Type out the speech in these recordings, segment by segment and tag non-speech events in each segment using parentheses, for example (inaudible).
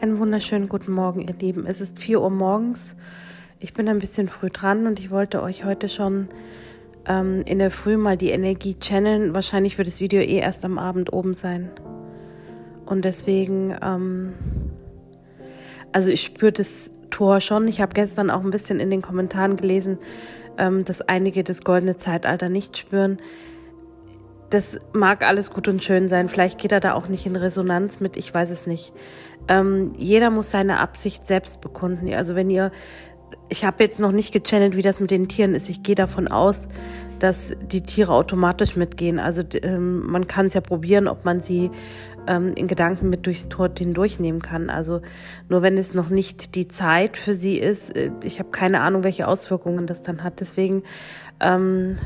Einen wunderschönen guten Morgen, ihr Lieben. Es ist 4 Uhr morgens. Ich bin ein bisschen früh dran und ich wollte euch heute schon ähm, in der Früh mal die Energie channeln. Wahrscheinlich wird das Video eh erst am Abend oben sein. Und deswegen, ähm, also ich spüre das Tor schon. Ich habe gestern auch ein bisschen in den Kommentaren gelesen, ähm, dass einige das goldene Zeitalter nicht spüren das mag alles gut und schön sein. Vielleicht geht er da auch nicht in Resonanz mit, ich weiß es nicht. Ähm, jeder muss seine Absicht selbst bekunden. Also wenn ihr, ich habe jetzt noch nicht gechannelt, wie das mit den Tieren ist. Ich gehe davon aus, dass die Tiere automatisch mitgehen. Also ähm, man kann es ja probieren, ob man sie ähm, in Gedanken mit durchs Tor hindurchnehmen kann. Also nur wenn es noch nicht die Zeit für sie ist, äh, ich habe keine Ahnung, welche Auswirkungen das dann hat. Deswegen ähm,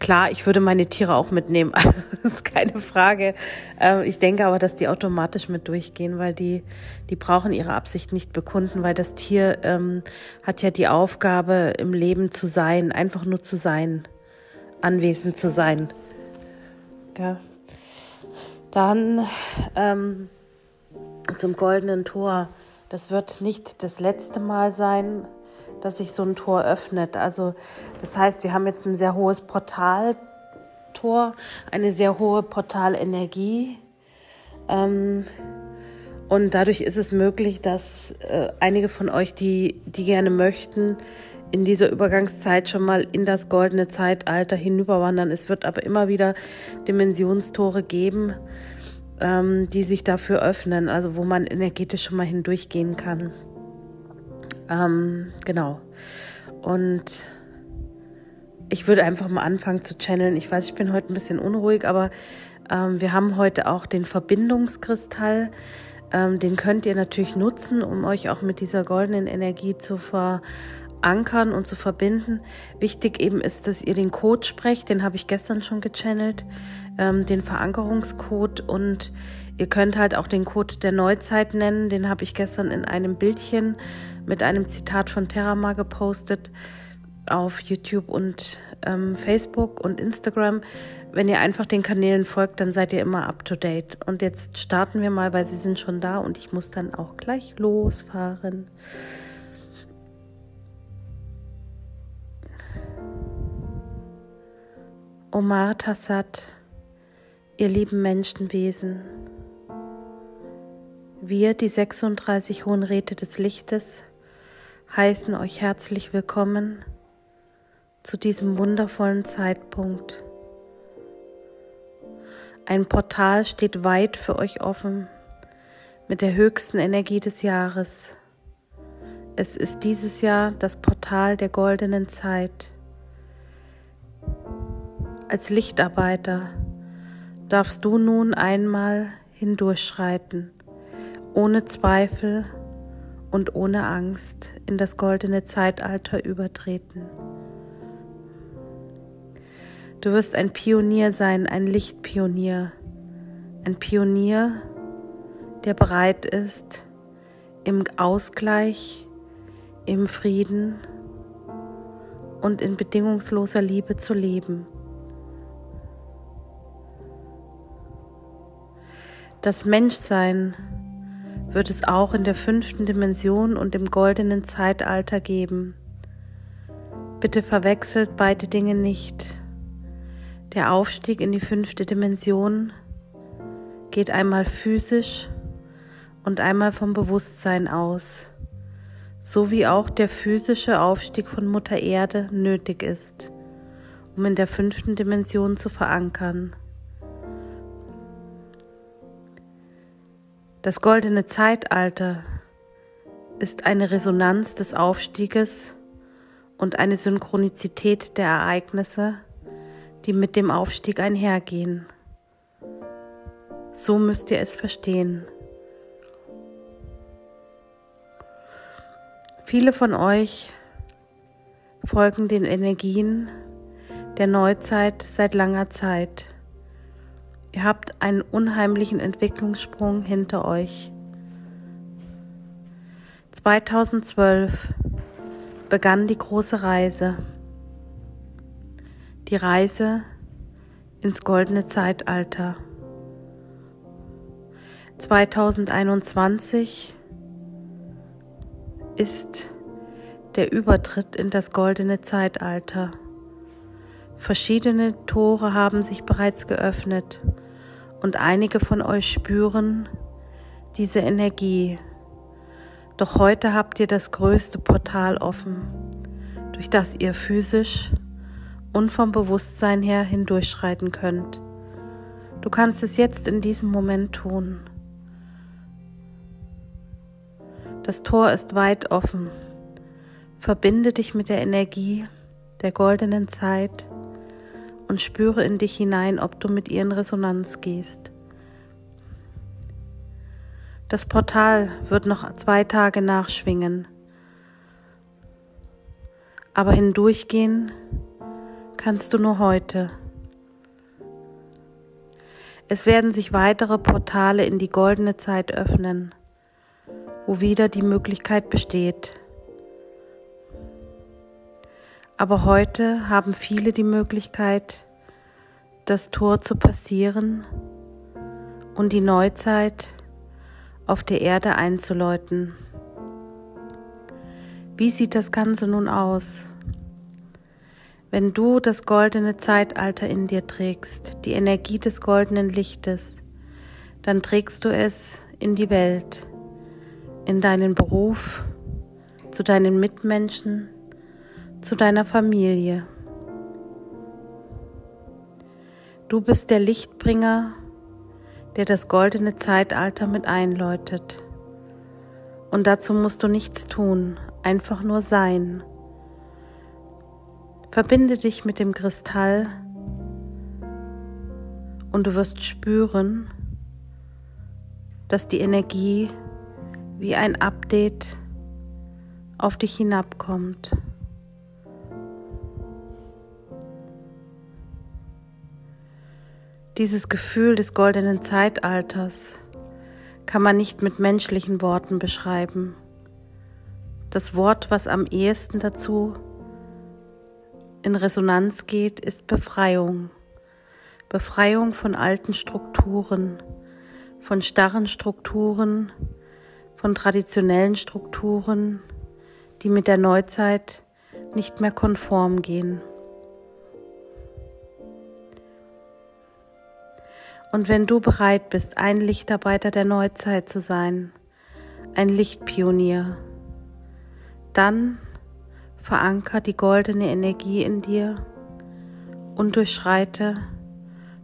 Klar, ich würde meine Tiere auch mitnehmen, (laughs) also das ist keine Frage. Ähm, ich denke aber, dass die automatisch mit durchgehen, weil die, die brauchen ihre Absicht nicht bekunden, weil das Tier ähm, hat ja die Aufgabe, im Leben zu sein, einfach nur zu sein, anwesend zu sein. Ja. Dann ähm, zum goldenen Tor. Das wird nicht das letzte Mal sein, dass sich so ein Tor öffnet. Also das heißt, wir haben jetzt ein sehr hohes Portaltor, eine sehr hohe Portalenergie. Ähm, und dadurch ist es möglich, dass äh, einige von euch, die, die gerne möchten, in dieser Übergangszeit schon mal in das goldene Zeitalter hinüberwandern. Es wird aber immer wieder Dimensionstore geben, ähm, die sich dafür öffnen, also wo man energetisch schon mal hindurchgehen kann. Ähm, genau. Und ich würde einfach mal anfangen zu channeln. Ich weiß, ich bin heute ein bisschen unruhig, aber ähm, wir haben heute auch den Verbindungskristall. Ähm, den könnt ihr natürlich nutzen, um euch auch mit dieser goldenen Energie zu verankern und zu verbinden. Wichtig eben ist, dass ihr den Code sprecht. Den habe ich gestern schon gechannelt. Ähm, den Verankerungscode und ihr könnt halt auch den Code der Neuzeit nennen. Den habe ich gestern in einem Bildchen mit einem Zitat von Terama gepostet auf YouTube und ähm, Facebook und Instagram. Wenn ihr einfach den Kanälen folgt, dann seid ihr immer up to date. Und jetzt starten wir mal, weil sie sind schon da und ich muss dann auch gleich losfahren. Omar Tassat, ihr lieben Menschenwesen, wir, die 36 Hohen Räte des Lichtes, heißen euch herzlich willkommen zu diesem wundervollen Zeitpunkt. Ein Portal steht weit für euch offen mit der höchsten Energie des Jahres. Es ist dieses Jahr das Portal der goldenen Zeit. Als Lichtarbeiter darfst du nun einmal hindurchschreiten, ohne Zweifel und ohne Angst in das goldene Zeitalter übertreten. Du wirst ein Pionier sein, ein Lichtpionier, ein Pionier, der bereit ist, im Ausgleich, im Frieden und in bedingungsloser Liebe zu leben. Das Menschsein wird es auch in der fünften Dimension und im goldenen Zeitalter geben. Bitte verwechselt beide Dinge nicht. Der Aufstieg in die fünfte Dimension geht einmal physisch und einmal vom Bewusstsein aus, so wie auch der physische Aufstieg von Mutter Erde nötig ist, um in der fünften Dimension zu verankern. Das goldene Zeitalter ist eine Resonanz des Aufstieges und eine Synchronizität der Ereignisse, die mit dem Aufstieg einhergehen. So müsst ihr es verstehen. Viele von euch folgen den Energien der Neuzeit seit langer Zeit. Ihr habt einen unheimlichen Entwicklungssprung hinter euch. 2012 begann die große Reise. Die Reise ins goldene Zeitalter. 2021 ist der Übertritt in das goldene Zeitalter. Verschiedene Tore haben sich bereits geöffnet und einige von euch spüren diese Energie. Doch heute habt ihr das größte Portal offen, durch das ihr physisch und vom Bewusstsein her hindurchschreiten könnt. Du kannst es jetzt in diesem Moment tun. Das Tor ist weit offen. Verbinde dich mit der Energie der goldenen Zeit und spüre in dich hinein, ob du mit ihr in Resonanz gehst. Das Portal wird noch zwei Tage nachschwingen, aber hindurchgehen kannst du nur heute. Es werden sich weitere Portale in die goldene Zeit öffnen, wo wieder die Möglichkeit besteht. Aber heute haben viele die Möglichkeit, das Tor zu passieren und die Neuzeit auf der Erde einzuläuten. Wie sieht das Ganze nun aus? Wenn du das goldene Zeitalter in dir trägst, die Energie des goldenen Lichtes, dann trägst du es in die Welt, in deinen Beruf, zu deinen Mitmenschen, zu deiner Familie. Du bist der Lichtbringer, der das goldene Zeitalter mit einläutet. Und dazu musst du nichts tun, einfach nur sein. Verbinde dich mit dem Kristall und du wirst spüren, dass die Energie wie ein Update auf dich hinabkommt. Dieses Gefühl des goldenen Zeitalters kann man nicht mit menschlichen Worten beschreiben. Das Wort, was am ehesten dazu in Resonanz geht, ist Befreiung. Befreiung von alten Strukturen, von starren Strukturen, von traditionellen Strukturen, die mit der Neuzeit nicht mehr konform gehen. Und wenn du bereit bist, ein Lichtarbeiter der Neuzeit zu sein, ein Lichtpionier, dann veranker die goldene Energie in dir und durchschreite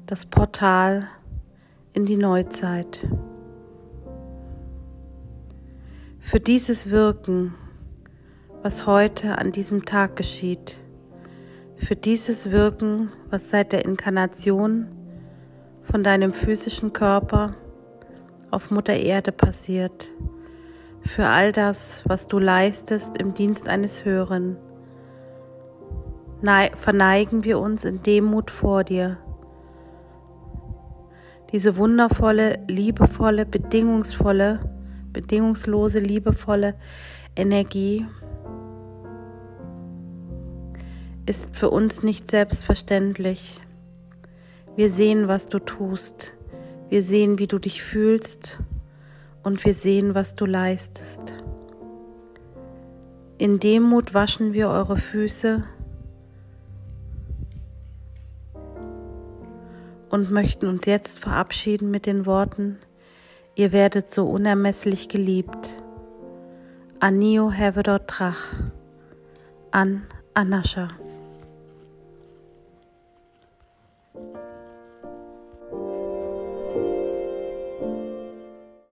das Portal in die Neuzeit. Für dieses Wirken, was heute an diesem Tag geschieht, für dieses Wirken, was seit der Inkarnation von deinem physischen Körper auf Mutter Erde passiert, für all das, was du leistest im Dienst eines Höheren. Verneigen wir uns in Demut vor dir. Diese wundervolle, liebevolle, bedingungsvolle, bedingungslose, liebevolle Energie ist für uns nicht selbstverständlich. Wir sehen, was du tust. Wir sehen, wie du dich fühlst und wir sehen, was du leistest. In Demut waschen wir eure Füße und möchten uns jetzt verabschieden mit den Worten, ihr werdet so unermesslich geliebt. Anio Hevedor Trach an Anascha.